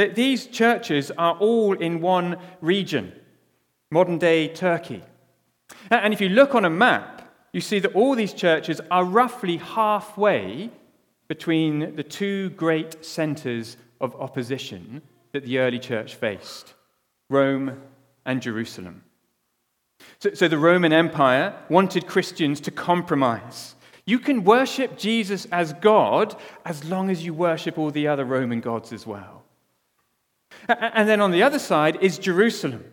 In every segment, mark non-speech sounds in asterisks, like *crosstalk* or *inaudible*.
that these churches are all in one region, modern day Turkey. And if you look on a map, you see that all these churches are roughly halfway between the two great centers of opposition that the early church faced Rome and Jerusalem. So, so, the Roman Empire wanted Christians to compromise. You can worship Jesus as God as long as you worship all the other Roman gods as well. And then on the other side is Jerusalem.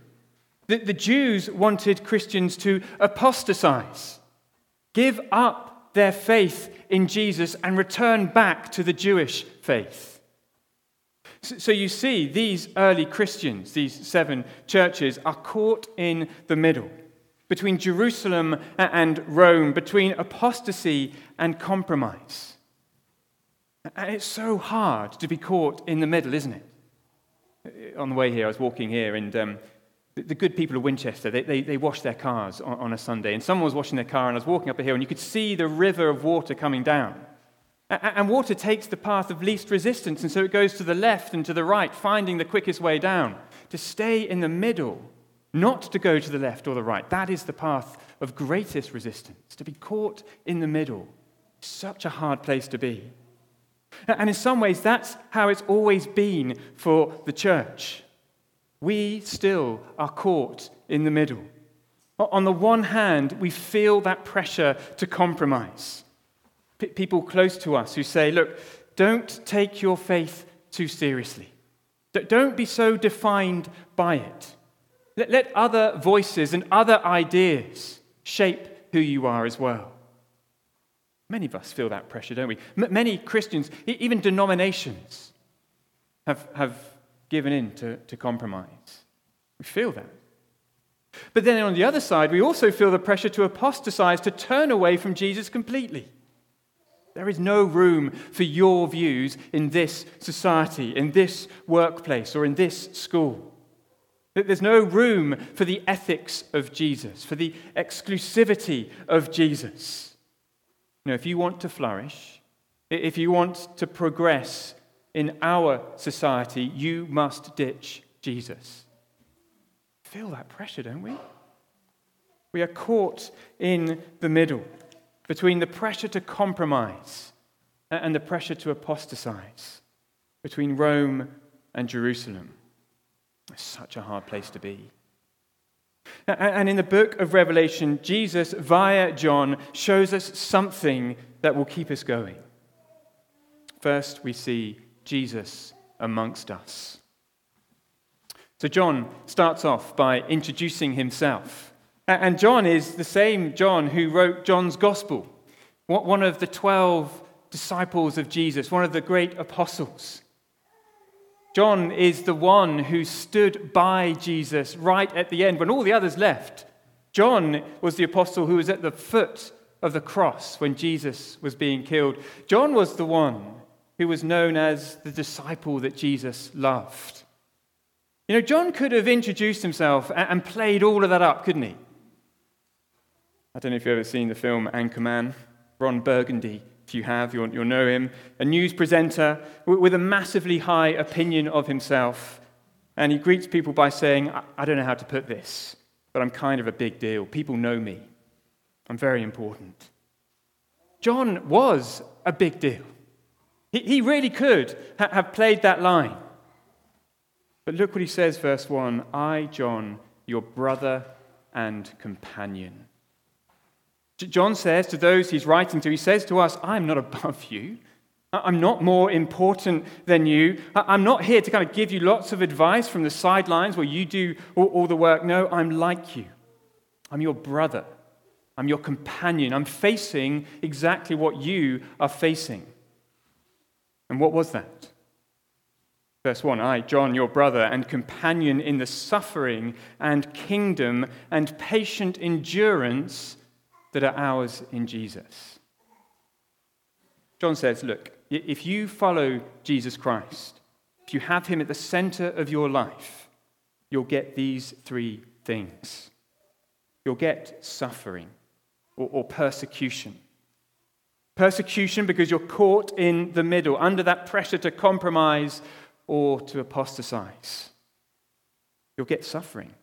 The, the Jews wanted Christians to apostatize, give up their faith in Jesus, and return back to the Jewish faith. So you see, these early Christians, these seven churches, are caught in the middle between Jerusalem and Rome, between apostasy and compromise. And it's so hard to be caught in the middle, isn't it? On the way here, I was walking here, and um, the good people of Winchester, they, they, they wash their cars on, on, a Sunday. And someone was washing their car, and I was walking up a hill, and you could see the river of water coming down. And water takes the path of least resistance, and so it goes to the left and to the right, finding the quickest way down. To stay in the middle, not to go to the left or the right, that is the path of greatest resistance. To be caught in the middle, such a hard place to be. And in some ways, that's how it's always been for the church. We still are caught in the middle. On the one hand, we feel that pressure to compromise P- people close to us who say, look, don't take your faith too seriously. D- don't be so defined by it. Let, let other voices and other ideas shape who you are as well. Many of us feel that pressure, don't we? M- many Christians, e- even denominations, have, have given in to, to compromise. We feel that. But then on the other side, we also feel the pressure to apostatize, to turn away from Jesus completely. There is no room for your views in this society, in this workplace, or in this school. There's no room for the ethics of Jesus, for the exclusivity of Jesus. Know, if you want to flourish, if you want to progress in our society, you must ditch Jesus. Feel that pressure, don't we? We are caught in the middle between the pressure to compromise and the pressure to apostatize, between Rome and Jerusalem. It's such a hard place to be. And in the book of Revelation, Jesus, via John, shows us something that will keep us going. First, we see Jesus amongst us. So, John starts off by introducing himself. And John is the same John who wrote John's Gospel, one of the 12 disciples of Jesus, one of the great apostles. John is the one who stood by Jesus right at the end when all the others left. John was the apostle who was at the foot of the cross when Jesus was being killed. John was the one who was known as the disciple that Jesus loved. You know, John could have introduced himself and played all of that up, couldn't he? I don't know if you've ever seen the film Anchorman. Ron Burgundy, if you have, you'll, you'll know him. A news presenter with a massively high opinion of himself. And he greets people by saying, I, I don't know how to put this, but I'm kind of a big deal. People know me. I'm very important. John was a big deal. He, he really could ha- have played that line. But look what he says, verse 1 I, John, your brother and companion. John says to those he's writing to, he says to us, I'm not above you. I'm not more important than you. I'm not here to kind of give you lots of advice from the sidelines where you do all, the work. No, I'm like you. I'm your brother. I'm your companion. I'm facing exactly what you are facing. And what was that? Verse 1 I, John, your brother and companion in the suffering and kingdom and patient endurance that are ours in Jesus. John says, Look, if you follow Jesus Christ, if you have him at the center of your life, you'll get these three things. You'll get suffering or, or persecution. Persecution because you're caught in the middle, under that pressure to compromise or to apostatize. You'll get suffering.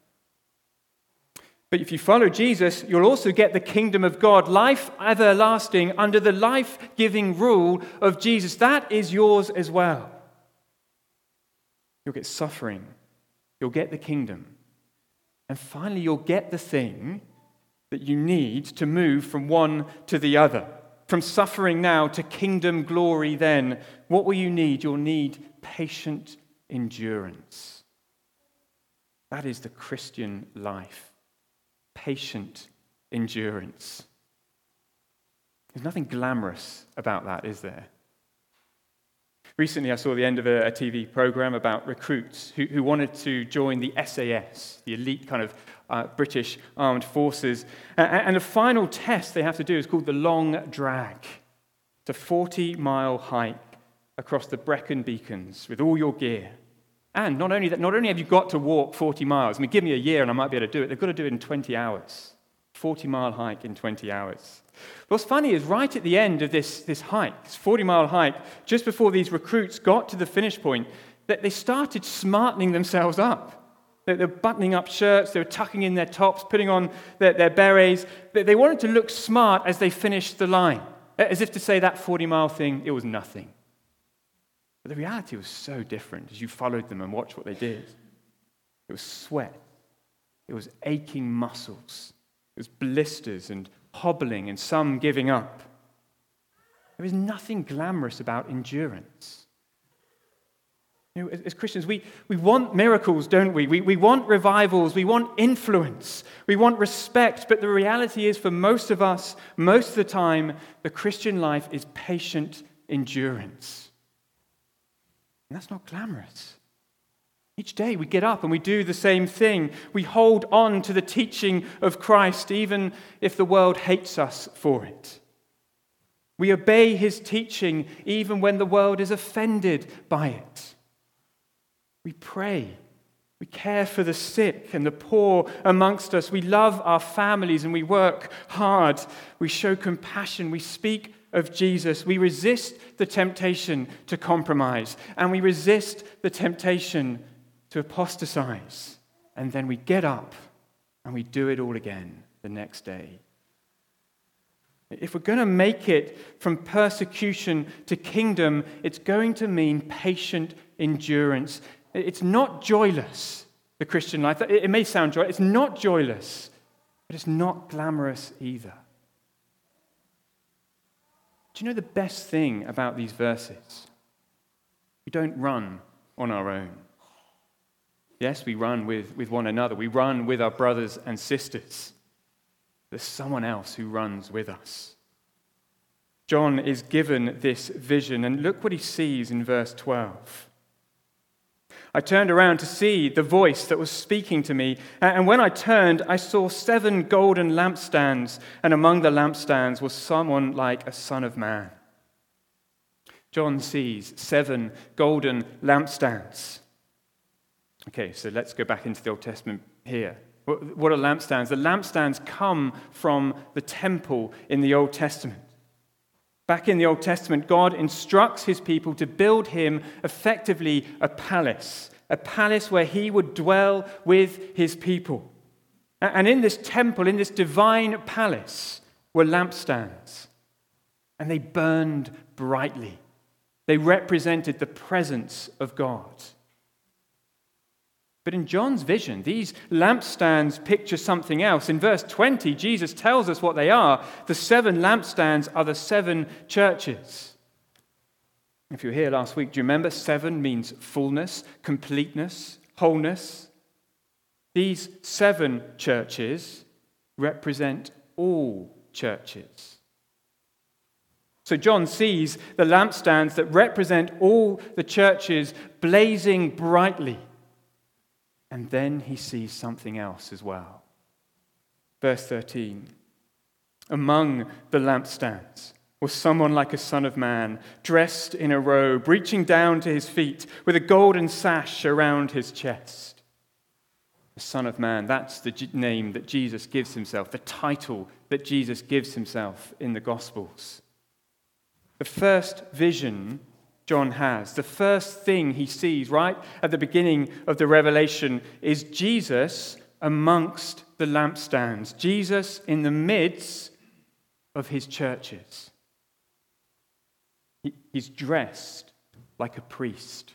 But if you follow Jesus, you'll also get the kingdom of God, life everlasting under the life giving rule of Jesus. That is yours as well. You'll get suffering, you'll get the kingdom, and finally, you'll get the thing that you need to move from one to the other. From suffering now to kingdom glory, then. What will you need? You'll need patient endurance. That is the Christian life. Patient endurance. There's nothing glamorous about that, is there? Recently, I saw the end of a, a TV program about recruits who, who, wanted to join the SAS, the elite kind of uh, British armed forces. And, and the final test they have to do is called the long drag. It's a 40 mile hike across the Brecon Beacons with all your gear. And not only that, not only have you got to walk 40 miles, I mean, give me a year and I might be able to do it, they've got to do it in 20 hours. 40 mile hike in 20 hours. What's funny is right at the end of this, this hike, this 40 mile hike, just before these recruits got to the finish point, that they started smartening themselves up. They were buttoning up shirts, they were tucking in their tops, putting on their, their berets. They wanted to look smart as they finished the line, as if to say that 40 mile thing, it was nothing. But the reality was so different as you followed them and watched what they did. It was sweat, it was aching muscles, it was blisters and hobbling and some giving up. There is nothing glamorous about endurance. You know, as Christians, we, we want miracles, don't we? we? We want revivals, we want influence, we want respect, but the reality is, for most of us, most of the time, the Christian life is patient endurance. And that's not glamorous. Each day we get up and we do the same thing. We hold on to the teaching of Christ, even if the world hates us for it. We obey his teaching even when the world is offended by it. We pray. We care for the sick and the poor amongst us. We love our families and we work hard. We show compassion. We speak of Jesus. We resist the temptation to compromise and we resist the temptation to apostatize. And then we get up and we do it all again the next day. If we're going to make it from persecution to kingdom, it's going to mean patient endurance. It's not joyless, the Christian life. It may sound joyless, it's not joyless, but it's not glamorous either. Do you know the best thing about these verses? We don't run on our own. Yes, we run with, with one another, we run with our brothers and sisters. There's someone else who runs with us. John is given this vision, and look what he sees in verse 12. I turned around to see the voice that was speaking to me, and when I turned, I saw seven golden lampstands, and among the lampstands was someone like a son of man. John sees seven golden lampstands. Okay, so let's go back into the Old Testament here. What are lampstands? The lampstands come from the temple in the Old Testament. Back in the Old Testament, God instructs his people to build him effectively a palace, a palace where he would dwell with his people. And in this temple, in this divine palace, were lampstands. And they burned brightly. They represented the presence of God. But in John's vision, these lampstands picture something else. In verse 20, Jesus tells us what they are. The seven lampstands are the seven churches. If you were here last week, do you remember? Seven means fullness, completeness, wholeness. These seven churches represent all churches. So John sees the lampstands that represent all the churches blazing brightly and then he sees something else as well. Verse 13 Among the lampstands was someone like a son of man, dressed in a robe, reaching down to his feet, with a golden sash around his chest. The Son of Man, that's the name that Jesus gives himself, the title that Jesus gives himself in the Gospels. The first vision John has. The first thing he sees right at the beginning of the revelation is Jesus amongst the lampstands, Jesus in the midst of his churches. He's dressed like a priest,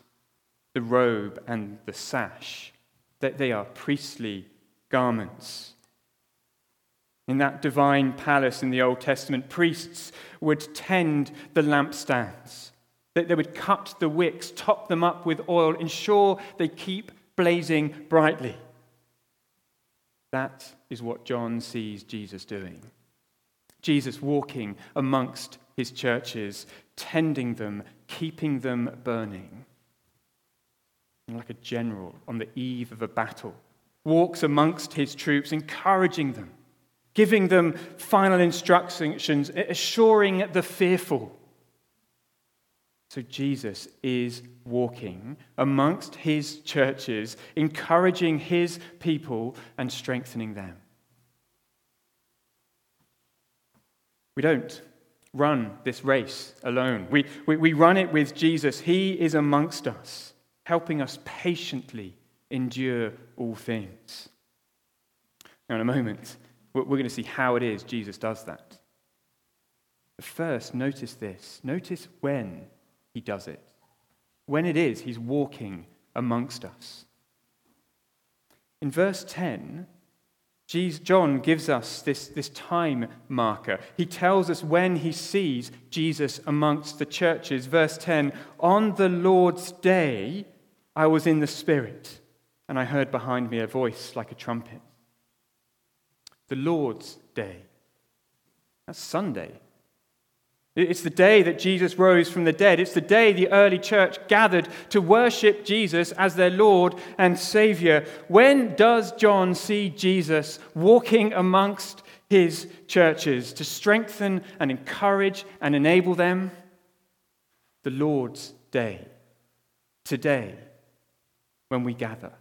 the robe and the sash, that they are priestly garments. In that divine palace in the Old Testament, priests would tend the lampstands. They would cut the wicks, top them up with oil, ensure they keep blazing brightly. That is what John sees Jesus doing. Jesus walking amongst his churches, tending them, keeping them burning. And like a general on the eve of a battle, walks amongst his troops, encouraging them, giving them final instructions, assuring the fearful. So Jesus is walking amongst his churches, encouraging his people and strengthening them. We don't run this race alone. We, we, we run it with Jesus. He is amongst us, helping us patiently endure all things. Now, in a moment, we're going to see how it is Jesus does that. But first, notice this. Notice when he does it. When it is, he's walking amongst us. In verse 10, John gives us this, this time marker. He tells us when he sees Jesus amongst the churches. Verse 10 On the Lord's day, I was in the Spirit, and I heard behind me a voice like a trumpet. The Lord's day. That's Sunday. It's the day that Jesus rose from the dead. It's the day the early church gathered to worship Jesus as their Lord and Savior. When does John see Jesus walking amongst his churches to strengthen and encourage and enable them? The Lord's day. Today, when we gather.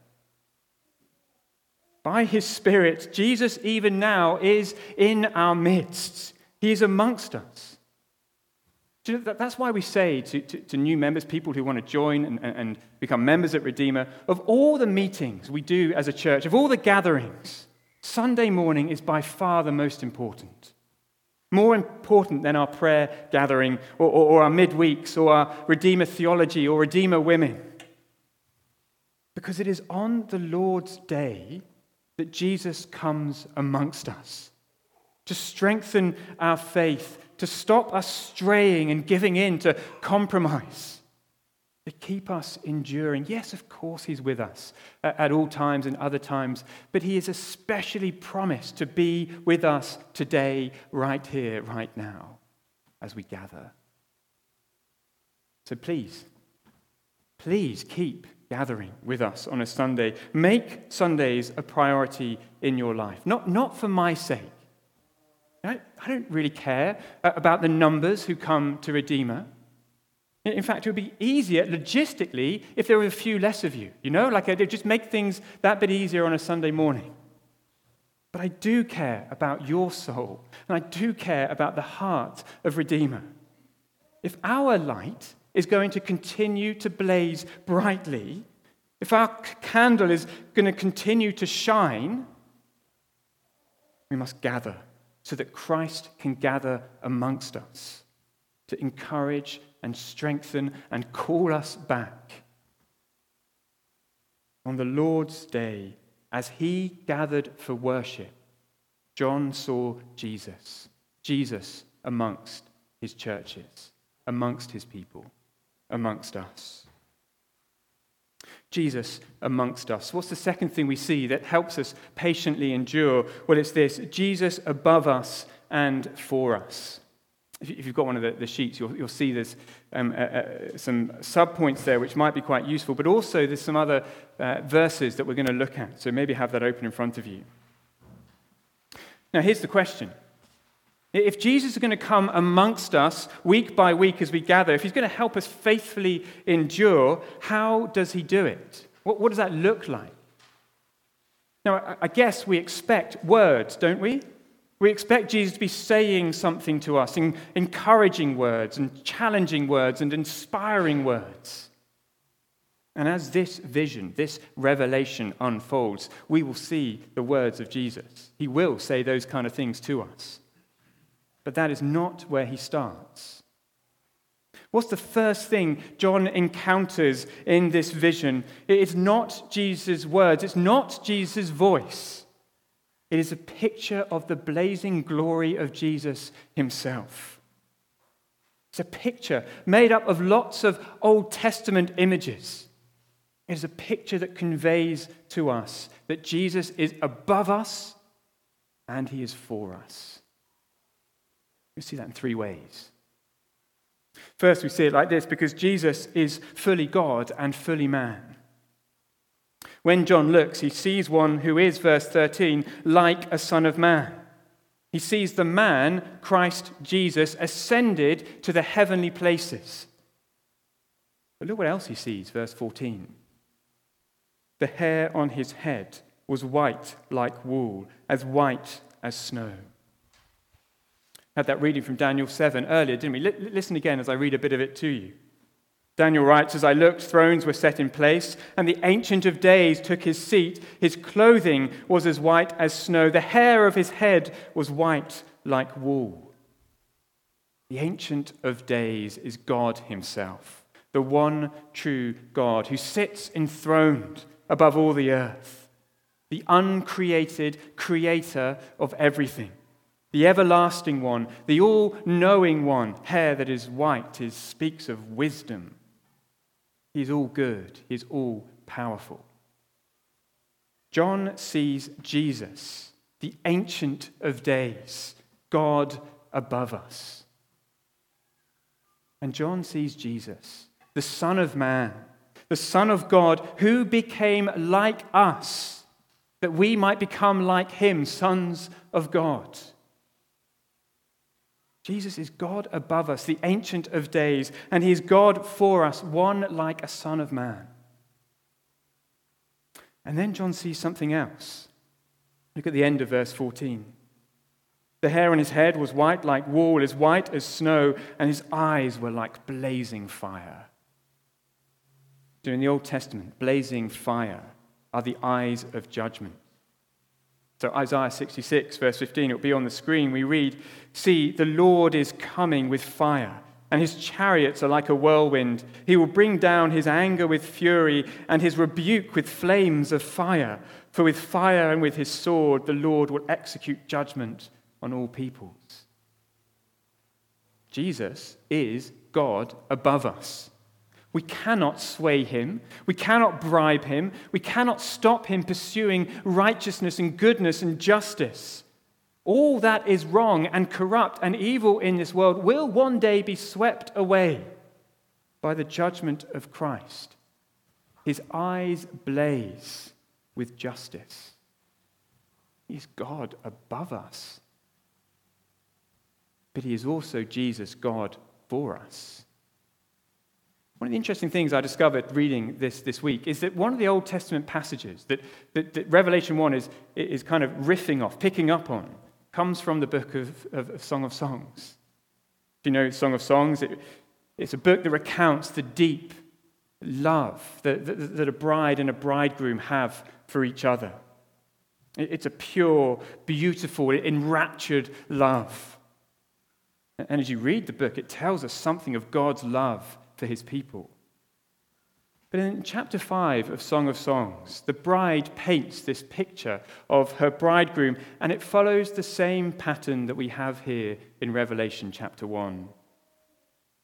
By his Spirit, Jesus, even now, is in our midst. He is amongst us. You know, that's why we say to, to, to, new members, people who want to join and, and become members at Redeemer, of all the meetings we do as a church, of all the gatherings, Sunday morning is by far the most important. More important than our prayer gathering or, or, or our midweeks or our Redeemer theology or Redeemer women. Because it is on the Lord's day that Jesus comes amongst us to strengthen our faith to stop us straying and giving in to compromise, to keep us enduring. Yes, of course, He's with us at all times and other times, but He is especially promised to be with us today, right here, right now, as we gather. So please, please keep gathering with us on a Sunday. Make Sundays a priority in your life, not, not for my sake I don't really care uh, about the numbers who come to Redeemer. In fact, it would be easier logistically if there were a few less of you. You know, like uh, it would just make things that bit easier on a Sunday morning. But I do care about your soul, and I do care about the heart of Redeemer. If our light is going to continue to blaze brightly, if our candle is going to continue to shine, we must gather so that Christ can gather amongst us to encourage and strengthen and call us back. On the Lord's day, as he gathered for worship, John saw Jesus, Jesus amongst his churches, amongst his people, amongst us. Jesus amongst us. What's the second thing we see that helps us patiently endure? Well, it's this Jesus above us and for us. If you've got one of the, sheets, you'll, see there's um, uh, uh, some subpoints there which might be quite useful, but also there's some other uh, verses that we're going to look at. So maybe have that open in front of you. Now, here's the question if Jesus is going to come amongst us week by week as we gather, if he's going to help us faithfully endure, how does he do it? What, what does that look like? Now, I guess we expect words, don't we? We expect Jesus to be saying something to us, in encouraging words and challenging words and inspiring words. And as this vision, this revelation unfolds, we will see the words of Jesus. He will say those kind of things to us. But that is not where he starts. What's the first thing John encounters in this vision? It's not Jesus' words, it's not Jesus' voice. It is a picture of the blazing glory of Jesus himself. It's a picture made up of lots of Old Testament images. It is a picture that conveys to us that Jesus is above us and he is for us. We see that in three ways. First, we see it like this because Jesus is fully God and fully man. When John looks, he sees one who is, verse 13, like a son of man. He sees the man, Christ Jesus, ascended to the heavenly places. But look what else he sees, verse 14. The hair on his head was white like wool, as white as snow. Had that reading from Daniel 7 earlier, didn't we? L- listen again as I read a bit of it to you. Daniel writes, As I looked, thrones were set in place, and the Ancient of Days took his seat. His clothing was as white as snow, the hair of his head was white like wool. The Ancient of Days is God Himself, the one true God who sits enthroned above all the earth, the uncreated creator of everything, the everlasting one, the all knowing one. Hair that is white is, speaks of wisdom. He's all good, he's all powerful. John sees Jesus, the Ancient of Days, God above us. And John sees Jesus, the Son of Man the Son of God, who became like us, that we might become like him, sons of God. Jesus is God above us, the Ancient of Days, and he is God for us, one like a Son of Man. And then John sees something else. Look at the end of verse 14. The hair on his head was white like wool, as white as snow, and his eyes were like blazing fire. In the Old Testament, blazing fire are the eyes of judgment. So, Isaiah 66, verse 15, it'll be on the screen. We read, See, the Lord is coming with fire, and his chariots are like a whirlwind. He will bring down his anger with fury, and his rebuke with flames of fire. For with fire and with his sword, the Lord will execute judgment on all peoples. Jesus is God above us. We cannot sway him. We cannot bribe him. We cannot stop him pursuing righteousness and goodness and justice. All that is wrong and corrupt and evil in this world will one day be swept away by the judgment of Christ. His eyes blaze with justice. He is God above us. But he is also Jesus, God for us. One of the interesting things I discovered reading this this week is that one of the Old Testament passages that, that, that Revelation 1 is, is kind of riffing off, picking up on, comes from the book of, of, of Song of Songs. Do you know Song of Songs? It, it's a book that recounts the deep love that, that, that a bride and a bridegroom have for each other. It's a pure, beautiful, enraptured love. And as you read the book, it tells us something of God's love for his people. But in chapter 5 of Song of Songs, the bride paints this picture of her bridegroom, and it follows the same pattern that we have here in Revelation chapter 1.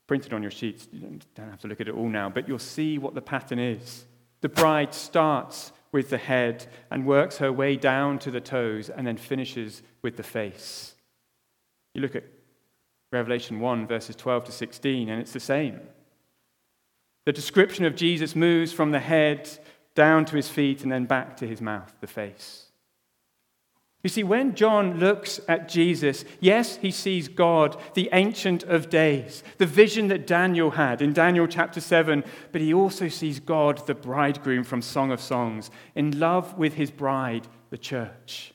Printed on your sheets, you don't have to look at it all now, but you'll see what the pattern is. The bride starts with the head and works her way down to the toes and then finishes with the face. You look at Revelation 1, verses 12 to 16, and it's the same. The description of Jesus moves from the head down to his feet and then back to his mouth, the face. You see, when John looks at Jesus, yes, he sees God, the Ancient of Days, the vision that Daniel had in Daniel chapter 7, but he also sees God, the bridegroom from Song of Songs, in love with his bride, the church.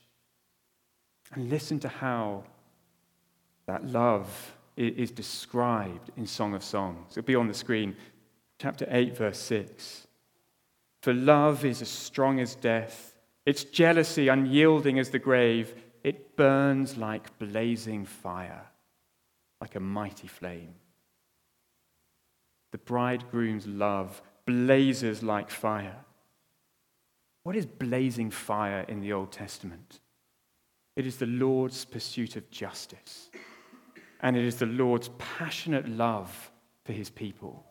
And listen to how that love is described in Song of Songs. It'll be on the screen, chapter 8, verse 6. For love is as strong as death, its jealousy unyielding as the grave. It burns like blazing fire, like a mighty flame. The bridegroom's love blazes like fire. What is blazing fire in the Old Testament? It is the Lord's pursuit of justice, and it is the Lord's passionate love for his people.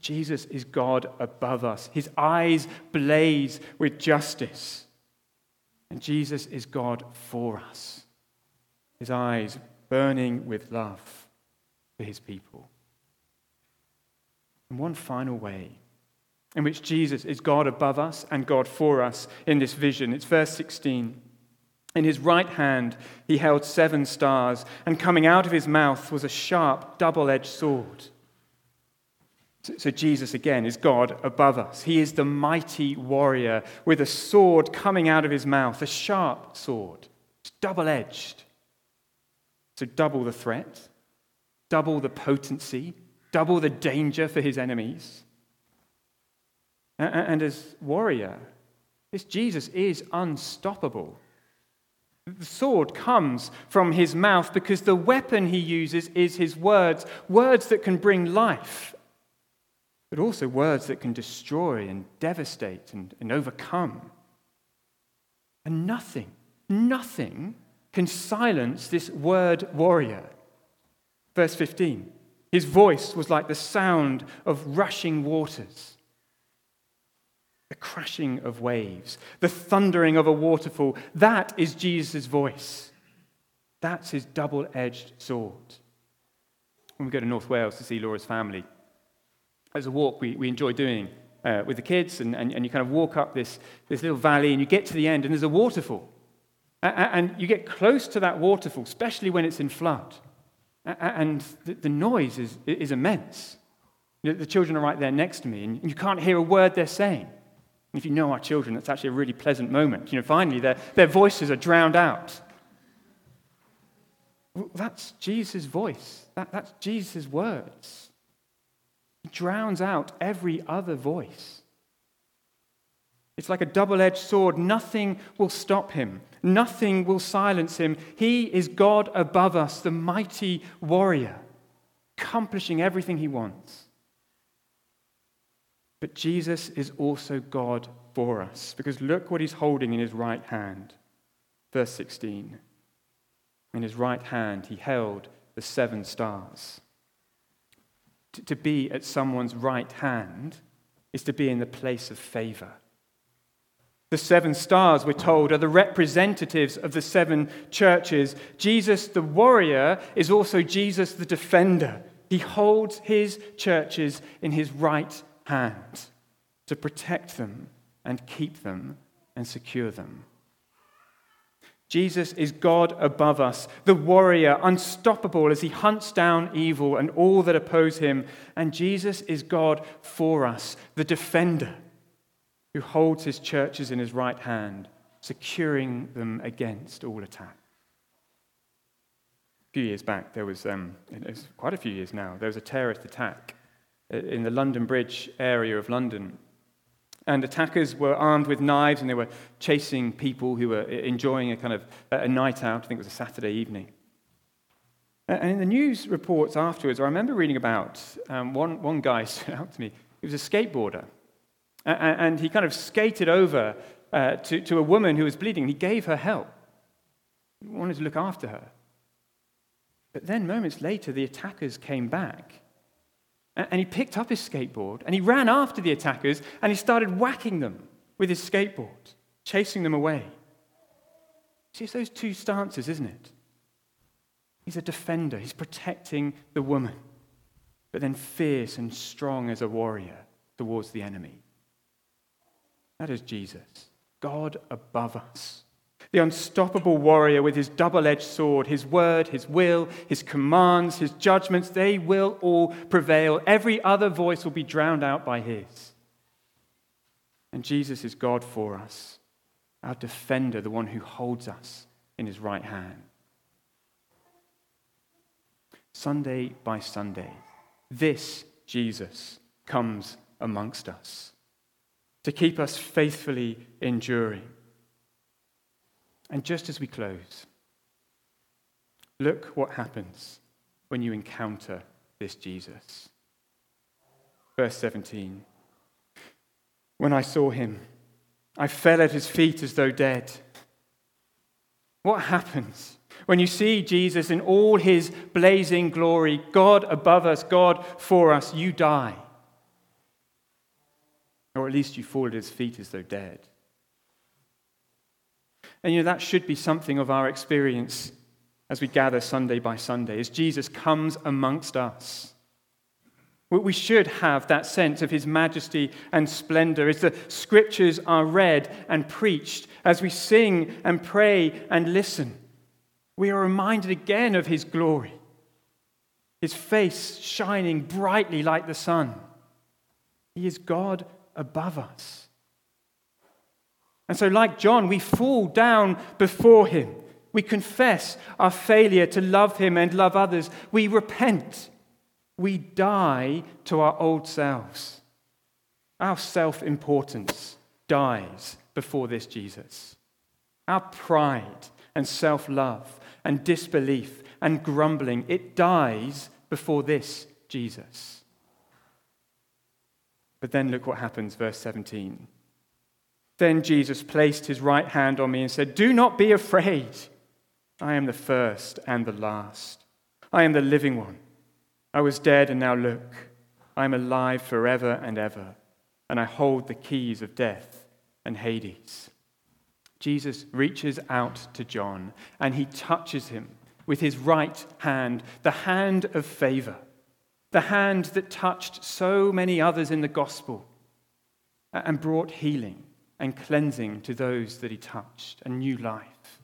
Jesus is God above us. His eyes blaze with justice. And Jesus is God for us. His eyes burning with love for his people. And one final way in which Jesus is God above us and God for us in this vision. It's verse 16. In his right hand he held seven stars, and coming out of his mouth was a sharp, double edged sword. So, Jesus, again, is God above us. He is the mighty warrior with a sword coming out of his mouth, a sharp sword. Double edged. So, double the threat, double the potency, double the danger for his enemies. And as warrior, this Jesus is unstoppable. The sword comes from his mouth because the weapon he uses is his words, words that can bring life, but also words that can destroy and devastate and, and overcome. And nothing, nothing can silence this word warrior. Verse 15 His voice was like the sound of rushing waters the crashing of waves, the thundering of a waterfall. That is Jesus' voice. That's his double edged sword. When we go to North Wales to see Laura's family, there's a walk we, we enjoy doing uh, with the kids, and, and, and you kind of walk up this, this little valley, and you get to the end, and there's a waterfall. And you get close to that waterfall, especially when it's in flood. And the noise is, is immense. The children are right there next to me, and you can't hear a word they're saying. And if you know our children, that's actually a really pleasant moment. You know, finally, their, their voices are drowned out. That's Jesus' voice. That, that's Jesus' words. Drowns out every other voice. It's like a double edged sword. Nothing will stop him, nothing will silence him. He is God above us, the mighty warrior, accomplishing everything he wants. But Jesus is also God for us, because look what he's holding in his right hand. Verse 16. In his right hand, he held the seven stars. To be at someone's right hand is to be in the place of favor. The seven stars, we're told, are the representatives of the seven churches. Jesus, the warrior, is also Jesus, the defender. He holds his churches in his right hand to protect them and keep them and secure them. Jesus is God above us, the warrior, unstoppable as he hunts down evil and all that oppose him. And Jesus is God for us, the defender who holds his churches in his right hand, securing them against all attack. A few years back, there was, um, it was quite a few years now, there was a terrorist attack in the London Bridge area of London. And attackers were armed with knives and they were chasing people who were enjoying a kind of a night out. I think it was a Saturday evening. And in the news reports afterwards, I remember reading about um, one, one guy *laughs* stood out to me. He was a skateboarder. And he kind of skated over uh, to, to a woman who was bleeding. He gave her help. He wanted to look after her. But then, moments later, the attackers came back and he picked up his skateboard and he ran after the attackers and he started whacking them with his skateboard, chasing them away. See, it's those two stances, isn't it? He's a defender, he's protecting the woman, but then fierce and strong as a warrior towards the enemy. That is Jesus, God above us the unstoppable warrior with his double edged sword, his word, his will, his commands, his judgments, they will all prevail. Every other voice will be drowned out by his. And Jesus is God for us, our defender, the one who holds us in his right hand. Sunday by Sunday, this Jesus comes amongst us to keep us faithfully enduring. And just as we close, look what happens when you encounter this Jesus. Verse 17 When I saw him, I fell at his feet as though dead. What happens when you see Jesus in all his blazing glory, God above us, God for us? You die. Or at least you fall at his feet as though dead. And you know, that should be something of our experience as we gather Sunday by Sunday, as Jesus comes amongst us. We should have that sense of his majesty and splendor as the scriptures are read and preached, as we sing and pray and listen. We are reminded again of his glory, his face shining brightly like the sun. He is God above us. And so, like John, we fall down before him. We confess our failure to love him and love others. We repent we die to our old selves. Our self importance dies before this Jesus. Our pride and self love and disbelief and grumbling, it dies before this Jesus. But then look what happens, verse 17. Then Jesus placed his right hand on me and said, Do not be afraid. I am the first and the last. I am the living one. I was dead, and now look, I am alive forever and ever, and I hold the keys of death and Hades. Jesus reaches out to John, and he touches him with his right hand, the hand of favor, the hand that touched so many others in the gospel and brought healing and cleansing to those that he touched, and new life.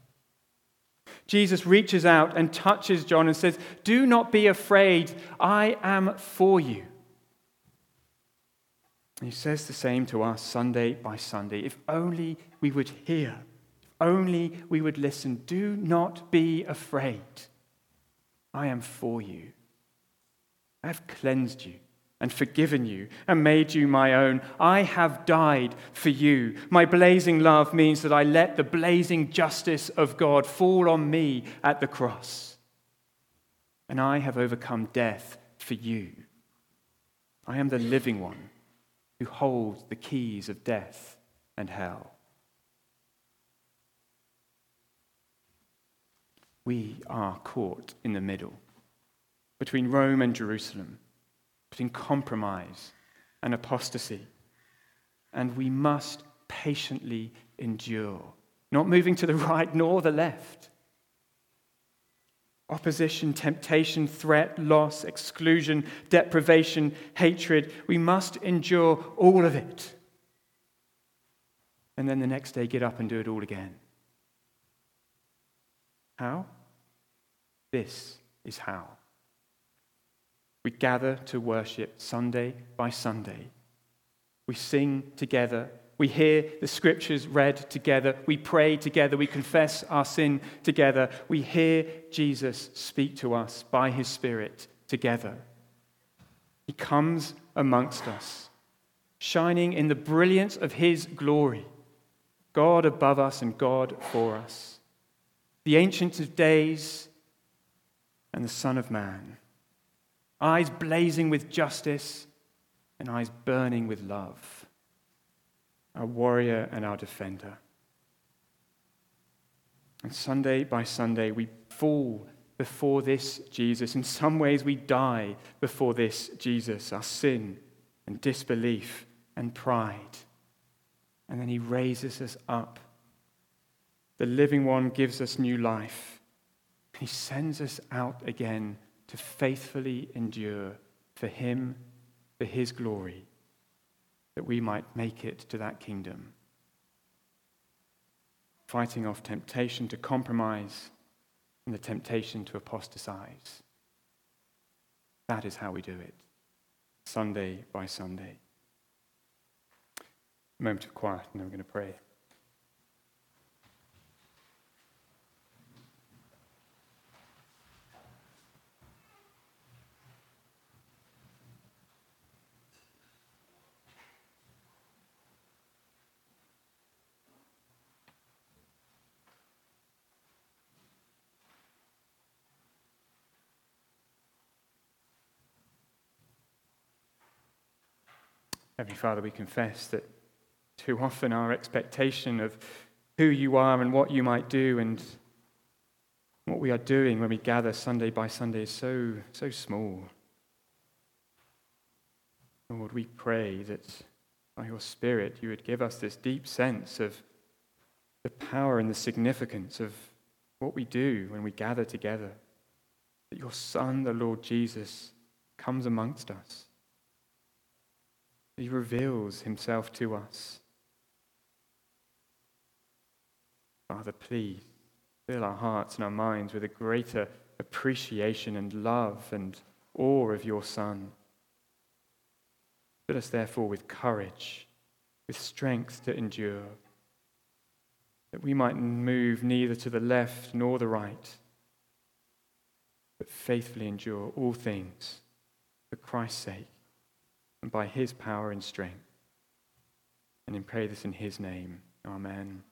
Jesus reaches out and touches John and says, Do not be afraid, I am for you. And he says the same to us Sunday by Sunday. If only we would hear, if only we would listen. Do not be afraid. I am for you. I have cleansed you and forgiven you and made you my own. I have died for you. My blazing love means that I let the blazing justice of God fall on me at the cross. And I have overcome death for you. I am the living one who holds the keys of death and hell. We are caught in the middle between Rome and Jerusalem between compromise and apostasy. And we must patiently endure, not moving to the *laughs* right nor the left. Opposition, temptation, threat, loss, exclusion, deprivation, hatred. We must endure all of it. And then the next day, get up and do it all again. How? This is how. We gather to worship Sunday by Sunday. We sing together. We hear the scriptures read together. We pray together. We confess our sin together. We hear Jesus speak to us by his Spirit together. He comes amongst us, shining in the brilliance of his glory, God above us and God for us, the Ancient of Days and the Son of Man eyes blazing with justice, and eyes burning with love. Our warrior and our defender. And Sunday by Sunday, we fall before this Jesus. In some ways, we die before this Jesus, our sin and disbelief and pride. And then he raises us up. The living one gives us new life. He sends us out again to faithfully endure for Him, for His glory, that we might make it to that kingdom. Fighting off temptation to compromise and the temptation to apostatize. That is how we do it, Sunday by Sunday. A moment of quiet, and then we're going to pray. Heavenly Father, we confess that too often our expectation of who you are and what you might do and what we are doing when we gather Sunday by Sunday is so, so small. Lord, we pray that by your Spirit you would give us this deep sense of the power and the significance of what we do when we gather together. That your Son, the Lord Jesus, comes amongst us. He reveals himself to us. Father, please fill our hearts and our minds with a greater appreciation and love and awe of your Son. Fill us, therefore, with courage, with strength to endure, that we might move neither to the left nor the right, but faithfully endure all things for Christ's sake and by his power and strength. And in pray this in his name. Amen.